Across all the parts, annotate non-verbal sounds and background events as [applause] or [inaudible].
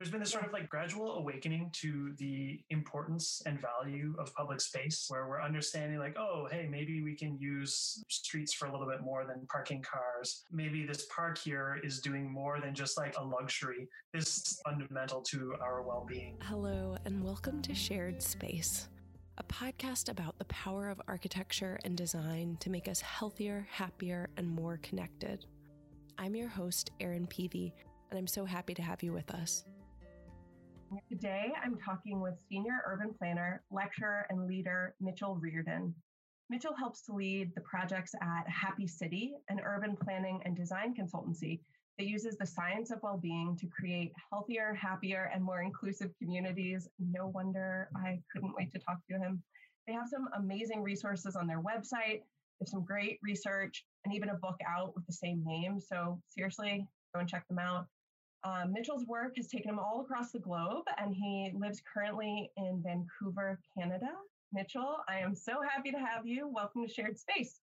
there's been this sort of like gradual awakening to the importance and value of public space where we're understanding like oh hey maybe we can use streets for a little bit more than parking cars. Maybe this park here is doing more than just like a luxury. This is fundamental to our well-being. Hello and welcome to shared space a podcast about the power of architecture and design to make us healthier happier and more connected. I'm your host erin peavey and i'm so happy to have you with us Today, I'm talking with senior urban planner, lecturer, and leader Mitchell Reardon. Mitchell helps to lead the projects at Happy City, an urban planning and design consultancy that uses the science of well being to create healthier, happier, and more inclusive communities. No wonder I couldn't wait to talk to him. They have some amazing resources on their website, have some great research, and even a book out with the same name. So, seriously, go and check them out. Um, Mitchell's work has taken him all across the globe, and he lives currently in Vancouver, Canada. Mitchell, I am so happy to have you. Welcome to Shared Space.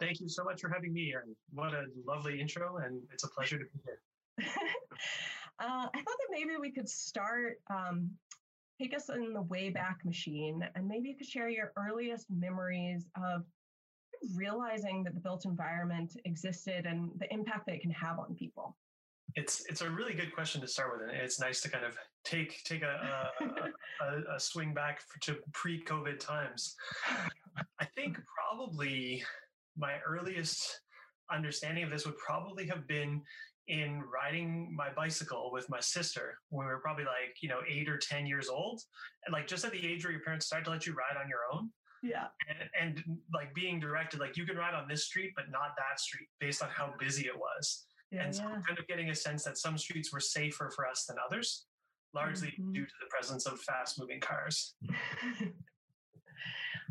Thank you so much for having me, Erin. What a lovely intro, and it's a pleasure to be here. [laughs] uh, I thought that maybe we could start, um, take us in the way back machine, and maybe you could share your earliest memories of realizing that the built environment existed and the impact that it can have on people. It's it's a really good question to start with, and it's nice to kind of take take a a, a, [laughs] a swing back to pre-COVID times. I think probably my earliest understanding of this would probably have been in riding my bicycle with my sister when we were probably like you know eight or ten years old, and like just at the age where your parents start to let you ride on your own. Yeah. And, and like being directed, like you can ride on this street, but not that street based on how busy it was. Yeah, and so yeah. kind of getting a sense that some streets were safer for us than others, largely mm-hmm. due to the presence of fast moving cars. [laughs]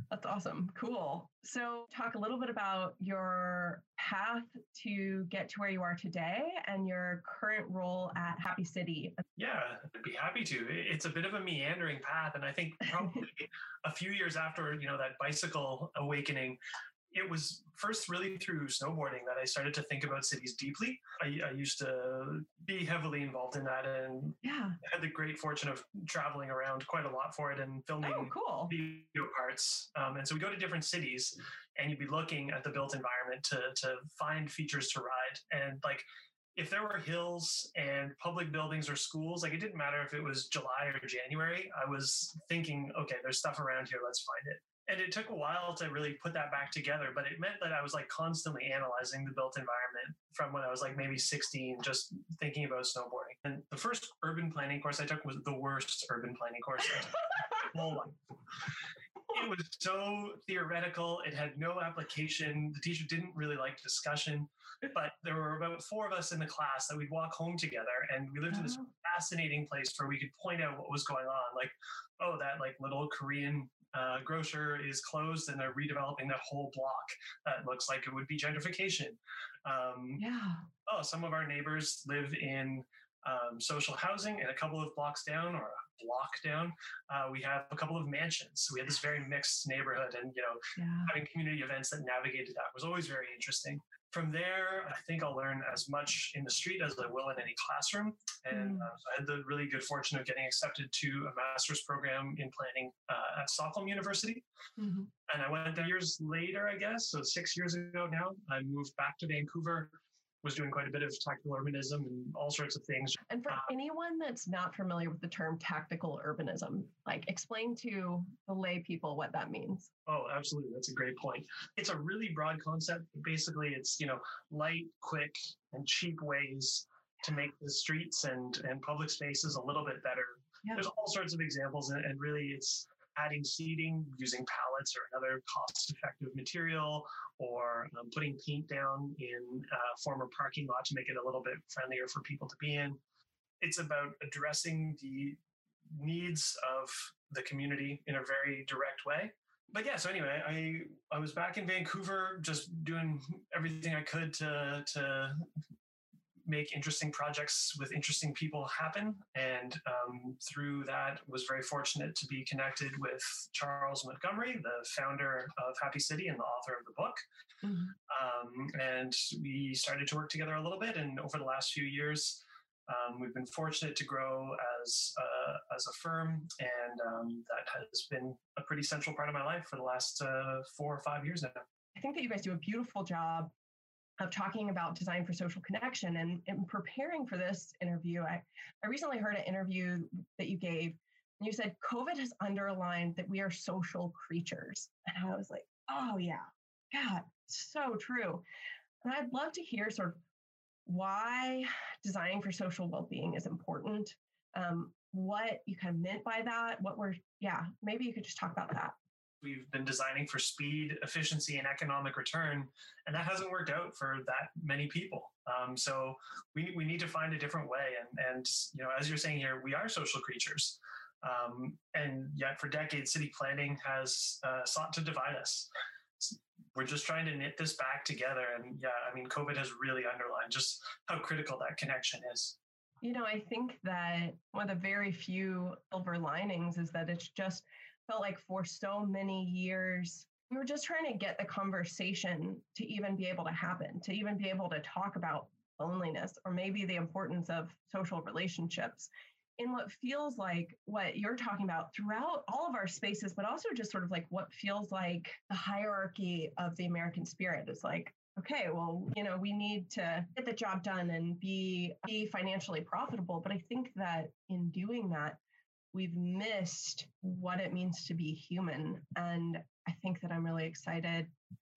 That's awesome. Cool. So, talk a little bit about your path to get to where you are today and your current role at Happy City. Yeah, I'd be happy to. It's a bit of a meandering path. And I think probably [laughs] a few years after, you know, that bicycle awakening, it was first really through snowboarding that I started to think about cities deeply. I, I, used to be heavily involved in that and yeah. had the great fortune of traveling around quite a lot for it and filming oh, cool. video parts. Um, and so we go to different cities and you'd be looking at the built environment to, to find features to ride. And like, if there were hills and public buildings or schools, like it didn't matter if it was July or January, I was thinking, okay, there's stuff around here, let's find it and it took a while to really put that back together but it meant that i was like constantly analyzing the built environment from when i was like maybe 16 just thinking about snowboarding. And the first urban planning course i took was the worst urban planning course i took. [laughs] Oh Whole it was so theoretical it had no application the teacher didn't really like discussion but there were about four of us in the class that we'd walk home together and we lived in this oh. fascinating place where we could point out what was going on like oh that like little korean uh, grocer is closed and they're redeveloping that whole block. That looks like it would be gentrification. Um, yeah. Oh, some of our neighbors live in um, social housing, and a couple of blocks down or a block down, uh, we have a couple of mansions. So we had this very mixed neighborhood, and you know, yeah. having community events that navigated that was always very interesting from there, I think I'll learn as much in the street as I will in any classroom. And mm. uh, so I had the really good fortune of getting accepted to a master's program in planning uh, at Stockholm University. Mm-hmm. And I went there years later, I guess. So six years ago now, I moved back to Vancouver was doing quite a bit of tactical urbanism and all sorts of things. And for uh, anyone that's not familiar with the term tactical urbanism, like explain to the lay people what that means. Oh, absolutely. That's a great point. It's a really broad concept. Basically, it's, you know, light, quick, and cheap ways to make the streets and, and public spaces a little bit better. Yeah. There's all sorts of examples, and, and really it's adding seating using pallets or another cost effective material, or um, putting paint down in a former parking lot to make it a little bit friendlier for people to be in. It's about addressing the needs of the community in a very direct way. But yeah, so anyway, I I was back in Vancouver just doing everything I could to to make interesting projects with interesting people happen. And um, through that, was very fortunate to be connected with Charles Montgomery, the founder of Happy City and the author of the book. Mm-hmm. Um, and we started to work together a little bit. And over the last few years, Um, we've been fortunate to grow as uh, as a firm, and um, that has been a pretty central part of my life for the last uh, four or five years now. I think that you guys do a beautiful job of talking about design for social connection. And in preparing for this interview, I, I recently heard an interview that you gave, and you said COVID has underlined that we are social creatures. And I was like, oh yeah, God, so true. And I'd love to hear sort of why designing for social well-being is important. Um, what you kind of meant by that, what we're, yeah, maybe you could just talk about that. We've been designing for speed, efficiency, and economic return, and that hasn't worked out for that many people. Um, so we, we need to find a different way. And, and, you know, as you're saying here, we are social creatures. Um, and yet for decades, city planning has uh, sought to divide us we're just trying to knit this back together. And yeah, I mean, COVID has really underlined just how critical that connection is. You know, I think that one of the very few silver linings is that it's just felt like for so many years, we were just trying to get the conversation to even be able to happen, to even be able to talk about loneliness or maybe the importance of social relationships in what feels like what you're talking about throughout all of our spaces, but also just sort of like what feels like the hierarchy of the American spirit is like, okay, well, you know, we need to get the job done and be, be financially profitable. But I think that in doing that, we've missed what it means to be human. And I think that I'm really excited.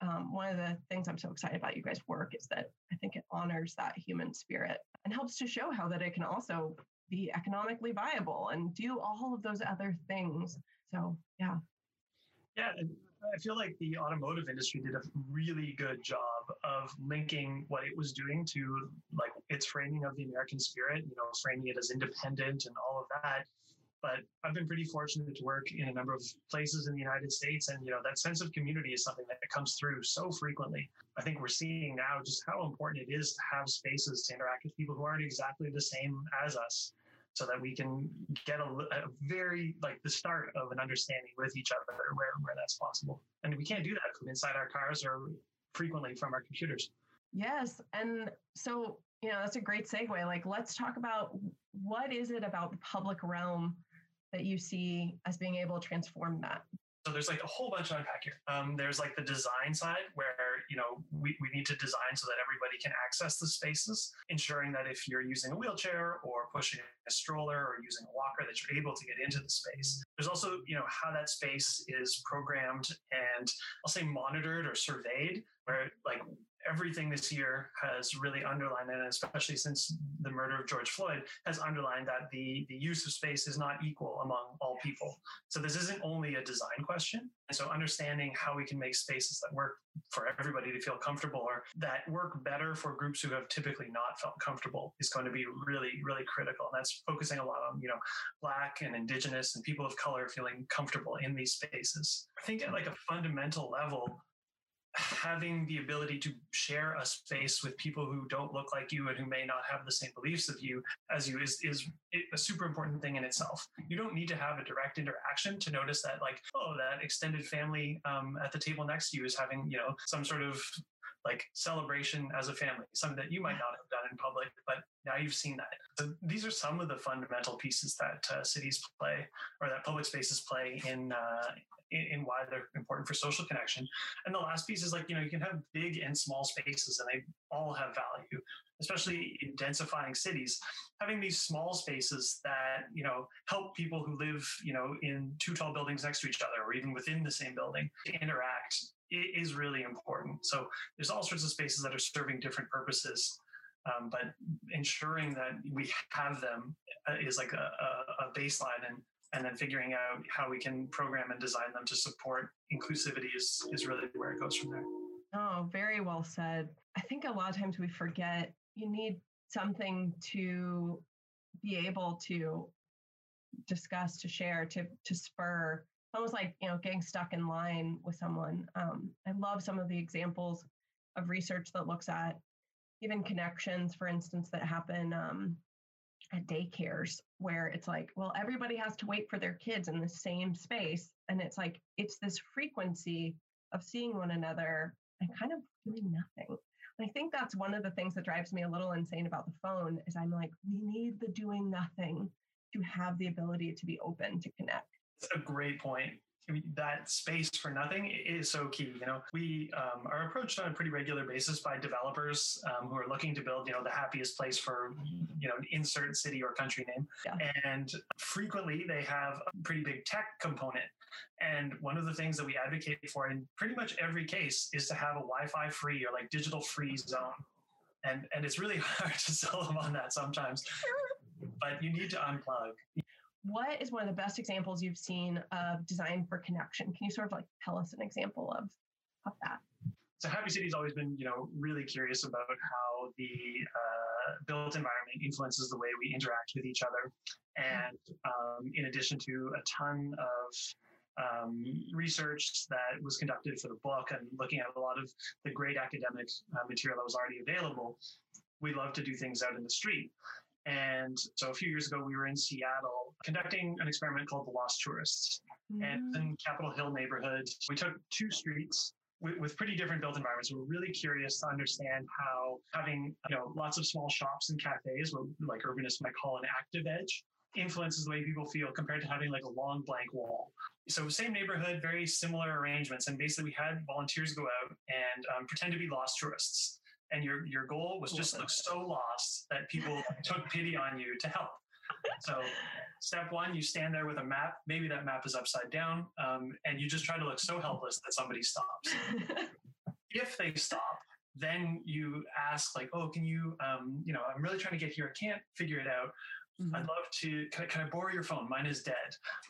Um, one of the things I'm so excited about you guys' work is that I think it honors that human spirit and helps to show how that it can also be economically viable and do all of those other things. So, yeah. Yeah, I feel like the automotive industry did a really good job of linking what it was doing to like its framing of the American spirit, you know, framing it as independent and all of that. But I've been pretty fortunate to work in a number of places in the United States, and you know that sense of community is something that comes through so frequently. I think we're seeing now just how important it is to have spaces to interact with people who aren't exactly the same as us so that we can get a, a, very like the start of an understanding with each other where, where that's possible. And we can't do that from inside our cars or frequently from our computers. Yes and so you know that's a great segue. Like let's talk about what is it about the public realm that you see as being able to transform that so there's like a whole bunch to unpack here. Um, there's like the design side where, you know, we, we need to design so that everybody can access the spaces, ensuring that if you're using a wheelchair or pushing a stroller or using a walker, that you're able to get into the space. There's also, you know, how that space is programmed and I'll say monitored or surveyed, where like everything this year has really underlined, and especially since the murder of George Floyd, has underlined that the, the use of space is not equal among all people. So this isn't only a design question. And so understanding how we can make spaces that work for everybody to feel comfortable or that work better for groups who have typically not felt comfortable is going to be really, really critical. And that's focusing a lot on, you know, black and indigenous and people of color feeling comfortable in these spaces. I think at like a fundamental level, having the ability to share a space with people who don't look like you and who may not have the same beliefs of you as you is is a super important thing in itself. You don't need to have a direct interaction to notice that, like, oh, that extended family um, at the table next to you is having, you know, some sort of like celebration as a family, something that you might not have done in public, but now you've seen that. So these are some of the fundamental pieces that uh, cities play or that public spaces play in uh, in, in, why they're important for social connection. And the last piece is like, you know, you can have big and small spaces and they all have value, especially in densifying cities. Having these small spaces that, you know, help people who live, you know, in two tall buildings next to each other or even within the same building to interact is really important. So there's all sorts of spaces that are serving different purposes. Um, but ensuring that we have them uh, is like a, a, a baseline and and then figuring out how we can program and design them to support inclusivity is, is really where it goes from there. Oh, very well said. I think a lot of times we forget you need something to be able to discuss, to share, to to spur. Almost like you know, getting stuck in line with someone. Um, I love some of the examples of research that looks at even connections, for instance, that happen um, at daycares where it's like, well, everybody has to wait for their kids in the same space. And it's like, it's this frequency of seeing one another and kind of doing nothing. I think that's one of the things that drives me a little insane about the phone is I'm like, we need the doing nothing to have the ability to be open to connect. A great point. I mean, that space for nothing is so key. You know, we um, are approached on a pretty regular basis by developers um, who are looking to build, you know, the happiest place for, you know, insert city or country name. Yeah. And frequently they have a pretty big tech component. And one of the things that we advocate for in pretty much every case is to have a Wi-Fi free or like digital free zone. And and it's really [laughs] hard to sell them on that sometimes. [laughs] But you need to unplug what is one of the best examples you've seen of design for connection? Can you sort of like tell us an example of, of that? So Happy City's always been, you know, really curious about how the uh, built environment influences the way we interact with each other. And um, in addition to a ton of um, research that was conducted for the book and looking at a lot of the great academic uh, material that was already available, we love to do things out in the street. And so a few years ago, we were in Seattle conducting an experiment called the Lost Tourists. Mm-hmm. And in Capitol Hill neighborhood, we took two streets with, with, pretty different built environments. We're really curious to understand how having you know lots of small shops and cafes, what like urbanists might call an active edge, influences the way people feel compared to having like a long blank wall. So same neighborhood, very similar arrangements, and basically we had volunteers go out and um, pretend to be lost tourists and your your goal was just look so lost that people [laughs] took pity on you to help. So, step one, you stand there with a map. Maybe that map is upside down, um, and you just try to look so helpless that somebody stops. [laughs] if they stop, then you ask like, "Oh, can you? Um, you know, I'm really trying to get here. I can't figure it out. Mm-hmm. I'd love to. Can I, can I, borrow your phone? Mine is dead.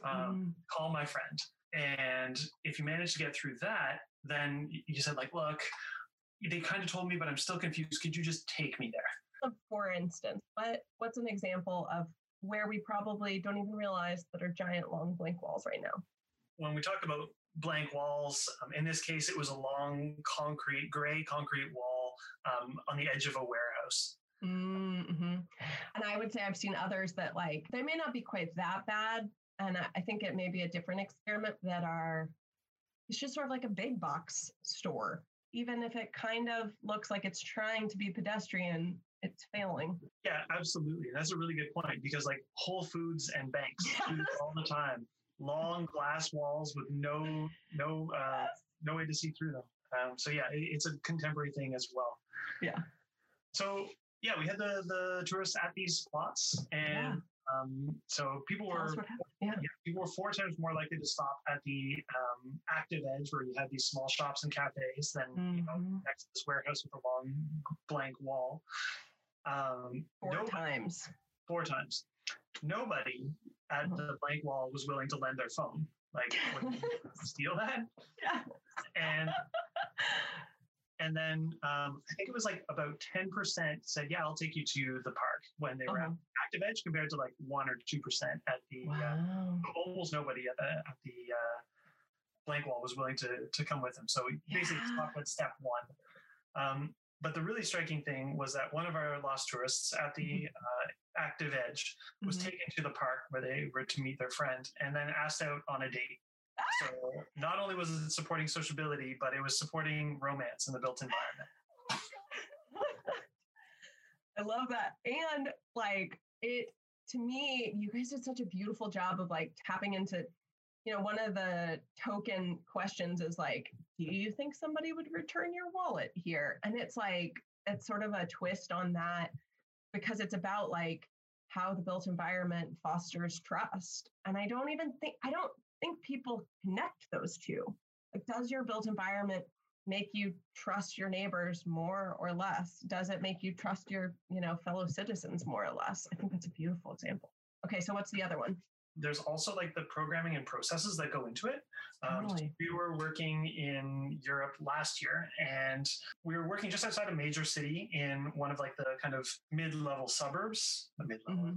Um, mm-hmm. Call my friend." And if you manage to get through that, then you said like, "Look, they kind of told me, but I'm still confused. Could you just take me there? For instance, what what's an example of where we probably don't even realize that are giant long blank walls right now? When we talk about blank walls, um, in this case, it was a long concrete, gray concrete wall um, on the edge of a warehouse. Mm-hmm. And I would say I've seen others that like they may not be quite that bad, and I think it may be a different experiment that are it's just sort of like a big box store even if it kind of looks like it's trying to be pedestrian, it's failing. Yeah, absolutely. That's a really good point because like Whole Foods and banks all the time. Long glass walls with no no uh, yes. no way to see through them. Um, so yeah, it, it's a contemporary thing as well. Yeah. So yeah, we had the the tourists at these spots, and um, so people were yeah. yeah. people were four times more likely to stop at the um, active edge where you had these small shops and cafes than mm-hmm. you know mm-hmm. next to this warehouse with a long blank wall. Um, four nobody, times. Four times. Nobody at uh-huh. the blank wall was willing to lend their phone. Like, [laughs] steal that? Yeah. And [laughs] and then um, I think it was like about 10% said, yeah, I'll take you to the park when they were uh-huh. active edge compared to like 1 or 2% at the, uh, wow. uh, almost nobody at the, at the uh, blank wall was willing to, to come with them. So we yeah. basically talked about step one. Um, but the really striking thing was that one of our lost tourists at the mm-hmm. uh, active edge was mm-hmm. taken to the park where they were to meet their friend and then asked out on a date. So not only was it supporting sociability, but it was supporting romance in the built environment. [laughs] I love that. And like it to me, you guys did such a beautiful job of like tapping into, you know, one of the token questions is like, do you think somebody would return your wallet here? And it's like, it's sort of a twist on that because it's about like how the built environment fosters trust. And I don't even think, I don't think people connect those two. Like, does your built environment make you trust your neighbors more or less? Does it make you trust your, you know, fellow citizens more or less? I think that's a beautiful example. Okay, so what's the other one? There's also like the programming and processes that go into it. Um, totally. we were working in Europe last year, and we were working just outside a major city in one of like the kind of mid-level suburbs, the mid-level, mm-hmm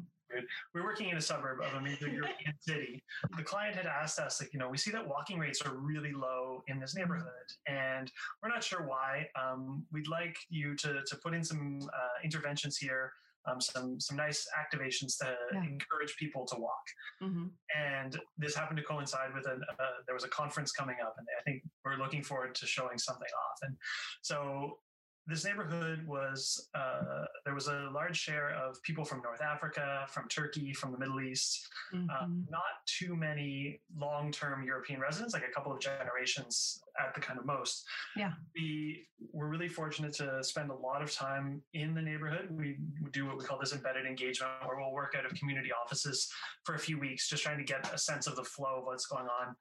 we are working in a suburb of a major [laughs] European city. The client had asked us, like, you know, we see that walking rates are really low in this neighborhood, and we're not sure why. Um, we'd like you to to put in some uh, interventions here. Um, some some nice activations to yeah. encourage people to walk. Mm-hmm. And this happened to coincide with a uh, there was a conference coming up, and I think we're looking forward to showing something off. And so this neighborhood was uh, there was a large share of people from North Africa, from Turkey, from the Middle East. Mm-hmm. Uh, not too many long-term European residents, like a couple of generations at the kind of most. Yeah, we were really fortunate to spend a lot of time in the neighborhood. We do what we call this embedded engagement, where we'll work out of community offices for a few weeks, just trying to get a sense of the flow of what's going on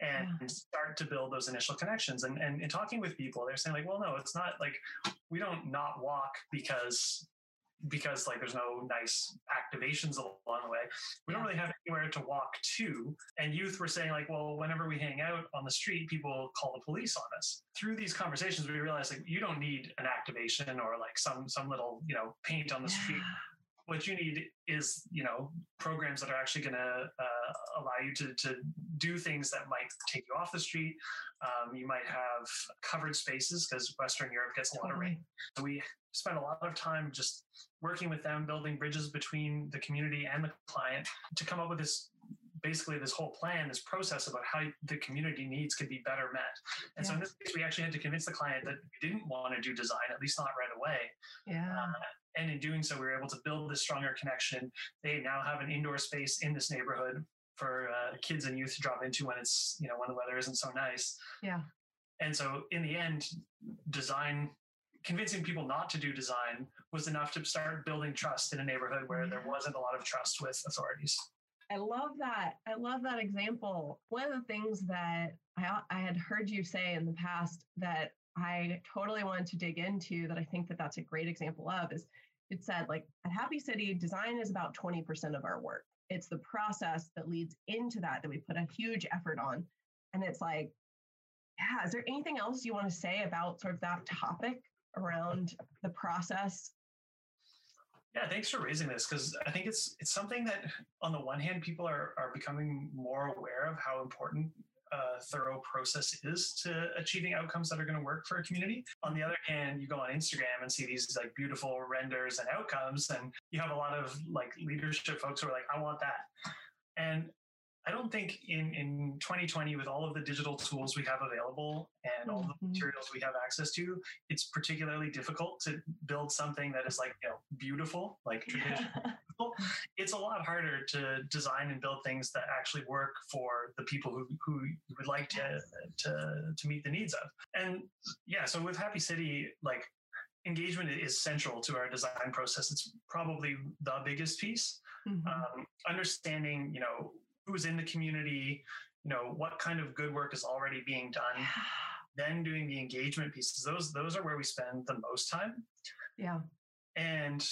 and yeah. start to build those initial connections. And, and in talking with people, they're saying like, well, no, it's not like we don't not walk because because like there's no nice activations along the way. We don't really have anywhere to walk to. And youth were saying like, well, whenever we hang out on the street, people call the police on us. Through these conversations, we realized like you don't need an activation or like some some little, you know, paint on the yeah. street what you need is you know programs that are actually going to uh, allow you to, to do things that might take you off the street um, you might have covered spaces because western europe gets a lot of rain so we spend a lot of time just working with them building bridges between the community and the client to come up with this basically this whole plan, this process about how the community needs could be better met. And yeah. so in this case, we actually had to convince the client that we didn't want to do design, at least not right away. Yeah. Uh, and in doing so, we were able to build this stronger connection. They now have an indoor space in this neighborhood for uh, kids and youth to drop into when it's, you know, when the weather isn't so nice. Yeah. And so in the end, design, convincing people not to do design was enough to start building trust in a neighborhood where there wasn't a lot of trust with authorities. I love that. I love that example. One of the things that I, I had heard you say in the past that I totally wanted to dig into that I think that that's a great example of is it said like at Happy City, design is about 20% of our work. It's the process that leads into that that we put a huge effort on. And it's like, yeah, is there anything else you want to say about sort of that topic around the process? Yeah, thanks for raising this because I think it's it's something that on the one hand people are are becoming more aware of how important uh, thorough process is to achieving outcomes that are going to work for a community. On the other hand, you go on Instagram and see these like beautiful renders and outcomes, and you have a lot of like leadership folks who are like, I want that. And I don't think in, in 2020, with all of the digital tools we have available and all mm-hmm. the materials we have access to, it's particularly difficult to build something that is like, you know, beautiful, like [laughs] traditional. it's a lot harder to design and build things that actually work for the people who, who you would like to, to, to meet the needs of. And yeah, so with Happy City, like engagement is central to our design process. It's probably the biggest piece. Mm-hmm. Um, understanding, you know, who's in the community, you know, what kind of good work is already being done, [sighs] then doing the engagement pieces. Those those are where we spend the most time. Yeah. And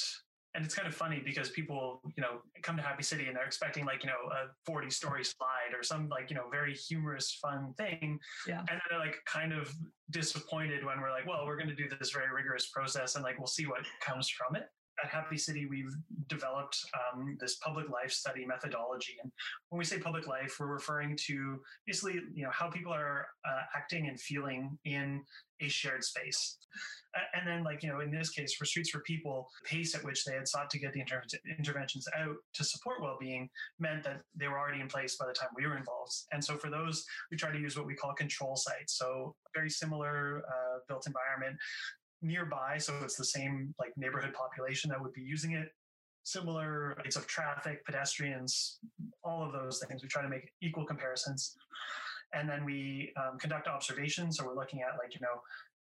and it's kind of funny because people, you know, come to Happy City and they're expecting like, you know, a 40 story slide or some like, you know, very humorous, fun thing. Yeah. And then they're like kind of disappointed when we're like, well, we're going to do this very rigorous process and like, we'll see what comes from it at Happy City, we've developed um, this public life study methodology. And when we say public life, we're referring to basically, you know, how people are uh, acting and feeling in a shared space. And then, like, you know, in this case, for Streets for People, the pace at which they had sought to get the inter- interventions out to support well being meant that they were already in place by the time we were involved. And so, for those, we try to use what we call control sites. So, very similar uh, built environment nearby, so it's the same like neighborhood population that would be using it. Similar rates of traffic, pedestrians, all of those things. We try to make equal comparisons, and then we um, conduct observations. So we're looking at like you know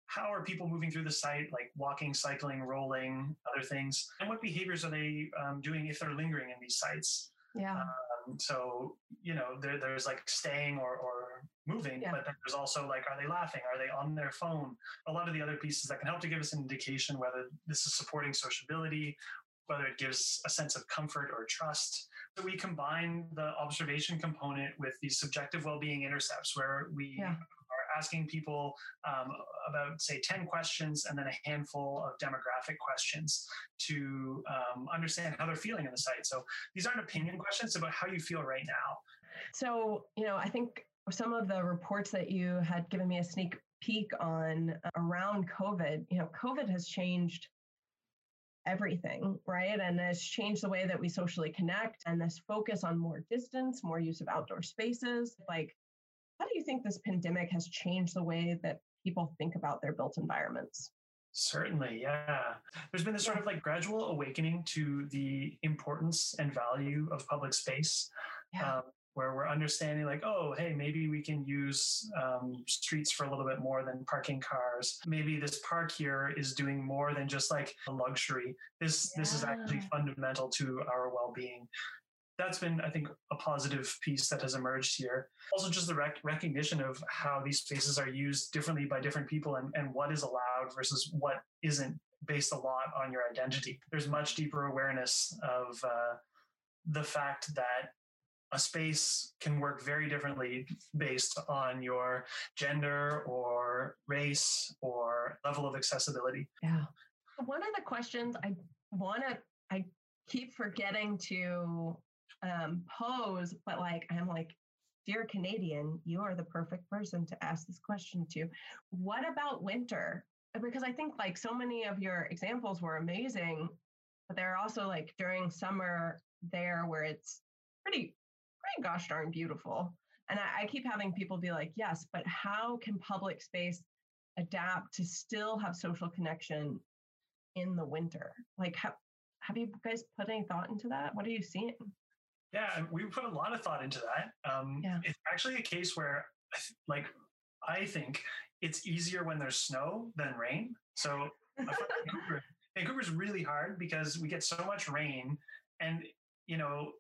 how are people moving through the site, like walking, cycling, rolling, other things, and what behaviors are they um, doing if they're lingering in these sites? Yeah. Um, so you know, there, there's like staying or, or moving, yeah. but then there's also like, are they laughing? Are they on their phone? A lot of the other pieces that can help to give us an indication whether this is supporting sociability, whether it gives a sense of comfort or trust. So we combine the observation component with these subjective well-being intercepts, where we yeah. are asking people um, about, say, 10 questions and then a handful of demographic questions to um, understand how they're feeling in the site. So these aren't opinion questions about how you feel right now. So, you know, I think some of the reports that you had given me a sneak peek on uh, around COVID, you know, COVID has changed everything, right? And has changed the way that we socially connect and this focus on more distance, more use of outdoor spaces. Like, how do you think this pandemic has changed the way that people think about their built environments? Certainly, yeah. There's been this sort of like gradual awakening to the importance and value of public space. Yeah. Um, where we're understanding like oh hey maybe we can use um, streets for a little bit more than parking cars. Maybe this park here is doing more than just like a luxury. This yeah. this is actually fundamental to our well-being. That's been i think a positive piece that has emerged here. Also just the rec- recognition of how these spaces are used differently by different people and, and what is allowed versus what isn't based a lot on your identity. There's much deeper awareness of uh, the fact that a space can work very differently based on your gender or race or level of accessibility. Yeah. One of the questions I want to, I keep forgetting to um, pose, but like, I'm like, dear Canadian, you are the perfect person to ask this question to. What about winter? Because I think like so many of your examples were amazing, but they're also like during summer there where it's pretty pretty gosh darn beautiful. And I, I keep having people be like, yes, but how can public space adapt to still have social connection in the winter? Like, have, have you guys put any thought into that? What are you seeing? Yeah, we put a lot of thought into that. Um, yeah. It's actually a case where, like, I think it's easier when there's snow than rain. So [laughs] Vancouver, Vancouver's really hard because we get so much rain, and you know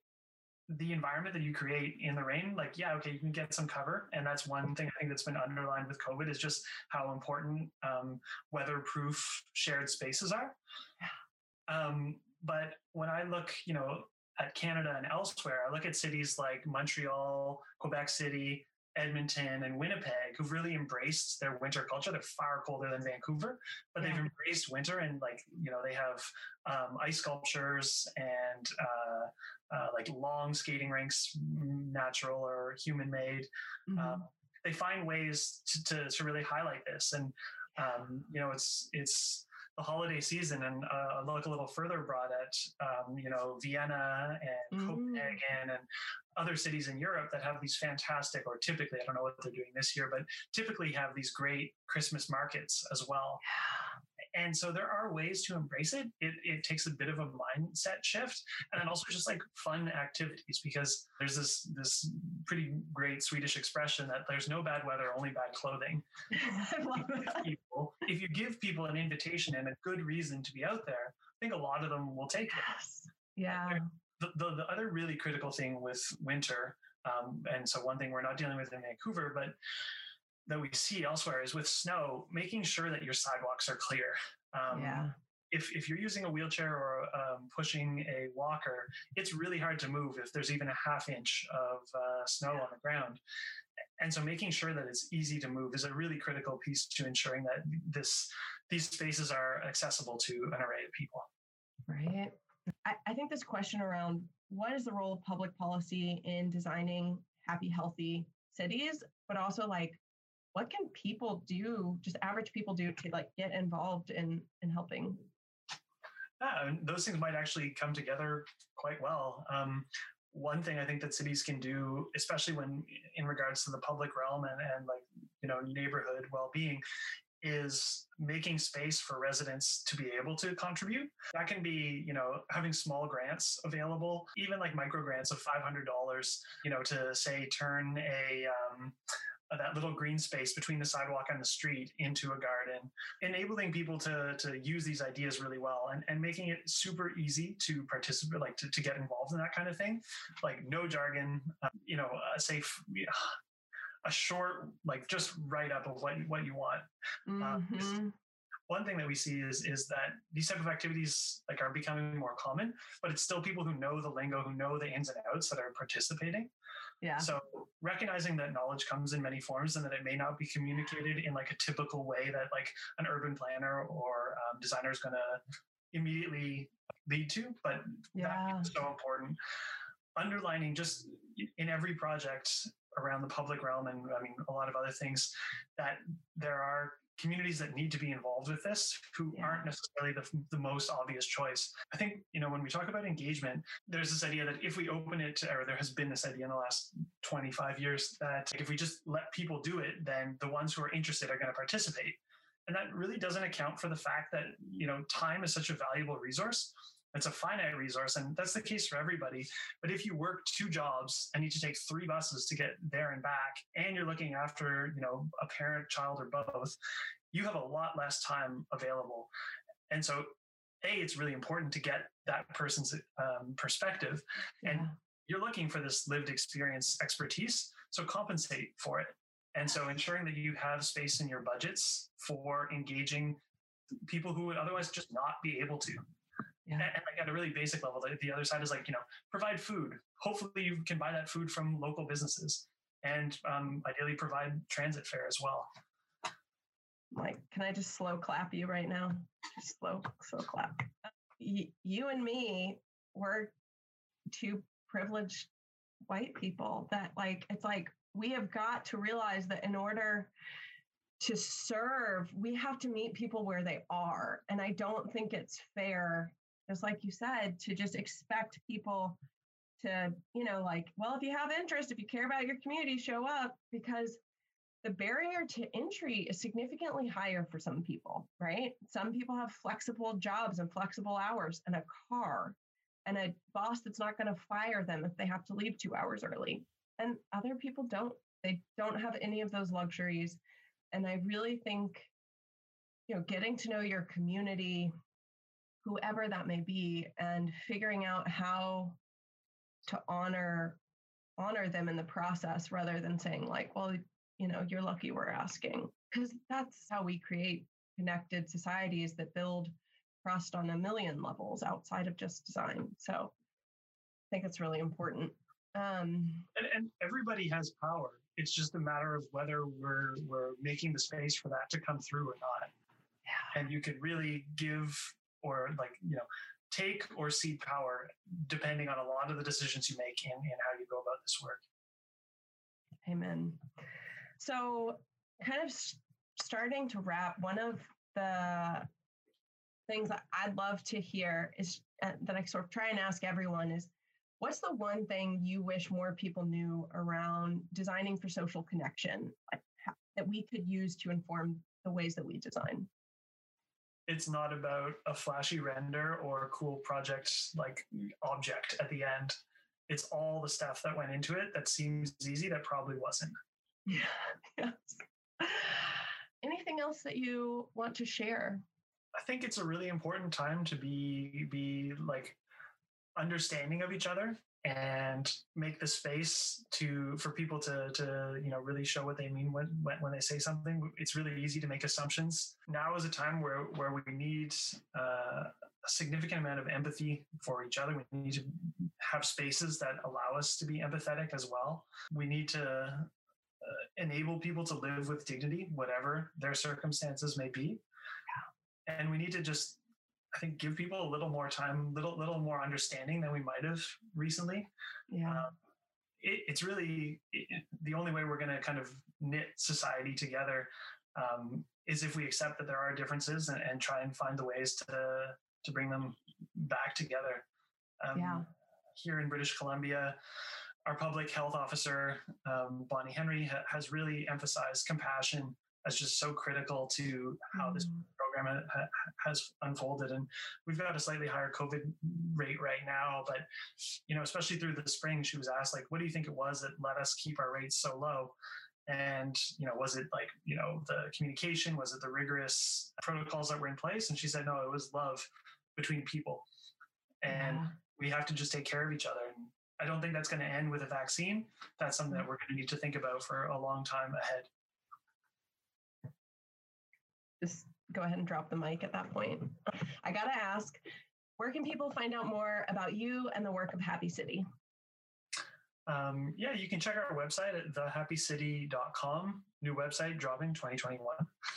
the environment that you create in the rain, like, yeah, okay, you can get some cover. And that's one thing I think that's been underlined with COVID is just how important um, weatherproof shared spaces are. Um, but when I look, you know, at Canada and elsewhere, I look at cities like Montreal, Quebec City, Edmonton, and Winnipeg, who've really embraced their winter culture. They're far colder than Vancouver, but yeah. they've embraced winter and like you know they have um, ice sculptures and uh, uh, like long skating rinks, natural or human made. Mm-hmm. Um, they find ways to, to, to, really highlight this. And, um, you know, it's, it's the holiday season and uh, look a little further abroad at, um, you know, Vienna and mm-hmm. Copenhagen and other cities in Europe that have these fantastic, or typically, I don't know what they're doing this year, but typically have these great Christmas markets as well. And so there are ways to embrace it. It, it takes a bit of a mindset shift and then also just like fun activities because there's this this pretty great Swedish expression that there's no bad weather, only bad clothing. [laughs] people, if you give people an invitation and a good reason to be out there, I think a lot of them will take yes. it. Yeah. The, the, the, other really critical thing with winter, um, and so one thing we're not dealing with in Vancouver, but that we see elsewhere is with snow, making sure that your sidewalks are clear. Um, yeah. If, if you're using a wheelchair or um, pushing a walker, it's really hard to move if there's even a half inch of uh, snow on the ground. And so making sure that it's easy to move is a really critical piece to ensuring that this these spaces are accessible to an array of people. Right. I, I think this question around what is the role of public policy in designing happy, healthy cities, but also like what can people do, just average people do to like get involved in in helping? Yeah, those things might actually come together quite well. Um, one thing I think that cities can do, especially when in regards to the public realm and, and like you know neighborhood well-being, is making space for residents to be able to contribute. That can be, you know, having small grants available, even like micro grants of $500, you know, to say turn a, um, that little green space between the sidewalk and the street into a garden, enabling people to, to use these ideas really well and, and making it super easy to participate, like to, to get involved in that kind of thing. Like no jargon, um, you know, a safe, [sighs] a short, like just write up of what, what you want. Um, mm-hmm. Um, one thing that we see is is that these type of activities like are becoming more common, but it's still people who know the lingo, who know the ins and outs that are participating. Yeah. So recognizing that knowledge comes in many forms and that it may not be communicated in like a typical way that like an urban planner or um, designer is going to immediately lead to, but yeah. that is so important. Underlining just in every project around the public realm and I mean a lot of other things that there are communities that need to be involved with this who yeah. aren't necessarily the, the most obvious choice. I think, you know, when we talk about engagement, there's this idea that if we open it, to, or there has been this idea in the last 25 years that if we just let people do it, then the ones who are interested are going to participate. and that really doesn't account for the fact that you know time is such a valuable resource it's a finite resource and that's the case for everybody. But if you work two jobs and need to take three buses to get there and back and you're looking after you know a parent child or both you have a lot less time available. And so a it's really important to get that person's um, perspective and Yeah. you're looking for this lived experience expertise so compensate for it. And so ensuring that you have space in your budgets for engaging people who would otherwise just not be able to Yeah. and, and like at a really basic level the, the other side is like you know provide food hopefully you can buy that food from local businesses and um, ideally provide transit fare as well Like, can I just slow clap you right now? Just slow, slow clap. Y- you and me, we're two privileged white people that, like, it's like we have got to realize that in order to serve, we have to meet people where they are. And I don't think it's fair, just like you said, to just expect people to, you know, like, well, if you have interest, if you care about your community, show up because the barrier to entry is significantly higher for some people, right? Some people have flexible jobs and flexible hours and a car and a boss that's not going to fire them if they have to leave two hours early. And other people don't. They don't have any of those luxuries. And I really think, you know, getting to know your community, whoever that may be, and figuring out how to honor honor them in the process rather than saying like, well, you know, you're lucky we're asking. Because that's how we create connected societies that build trust on a million levels outside of just design. So I think it's really important. Um, and, and everybody has power it's just a matter of whether we're we're making the space for that to come through or not yeah. and you can really give or like you know take or cede power depending on a lot of the decisions you make in, in how you go about this work Amen. So, kind of starting to wrap, one of the things that I'd love to hear is uh, that I sort of try and ask everyone is what's the one thing you wish more people knew around designing for social connection like, that we could use to inform the ways that we design? It's not about a flashy render or a cool project like object at the end it's all the stuff that went into it that seems easy that probably wasn't Yeah. yes. Anything else that you want to share? I think it's a really important time to be be like understanding of each other and make the space to for people to to you know really show what they mean when when, when they say something. It's really easy to make assumptions. Now is a time where where we need uh, a significant amount of empathy for each other. We need to have spaces that allow us to be empathetic as well. We need to uh, enable people to live with dignity whatever their circumstances may be. And we need to just i think give people a little more time little little more understanding than we might have recently Yeah. um, it, it's really it, the only way we're going to kind of knit society together um, is if we accept that there are differences and, and try and find the ways to to bring them back together um, Yeah. here in british columbia our public health officer um, bonnie henry ha- has really emphasized compassion as just so critical to how this Mm. Program uh, ha- has unfolded and we've got a slightly higher covid rate right now but you know especially through the spring she was asked like what do you think it was that let us keep our rates so low? And you know was it like you know the communication? Was it the rigorous protocols that were in place? And she said no it was love between people. And Yeah. we have to just take care of each other and i don't think that's going to end with a vaccine. That's something that mm. we're going to need to think about for a long time ahead. Just go ahead and drop the mic at that point. [laughs] I got to ask, where can people find out more about you and the work of Happy City? Um, yeah, you can check our website at thehappycity.com. New website dropping 2021.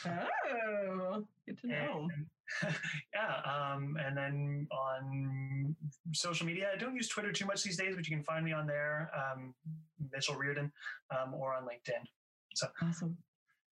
Oh, good to know. And, [laughs] yeah, um, and then on social media, I don't use Twitter too much these days, but you can find me on there, um, Mitchell Reardon, um, or on LinkedIn. So Awesome.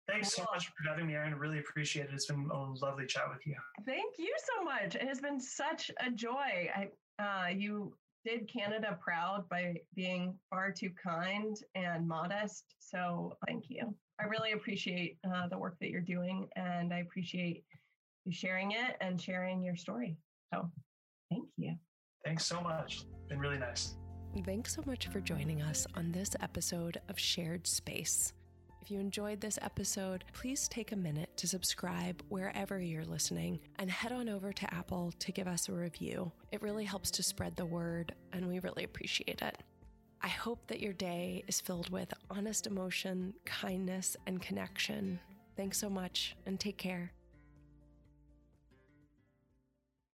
Thanks so much for having me, Erin. Really appreciate it. It's been a lovely chat with you. Thank you so much. It has been such a joy. I, uh, you did Canada proud by being far too kind and modest. So thank you. I really appreciate uh, the work that you're doing, and I appreciate you sharing it and sharing your story. So thank you. Thanks so much. Been really nice. Thanks so much for joining us on this episode of Shared Space. If you enjoyed this episode, please take a minute to subscribe wherever you're listening and head on over to Apple to give us a review. It really helps to spread the word, and we really appreciate it. I hope that your day is filled with honest emotion, kindness, and connection. Thanks so much, and take care.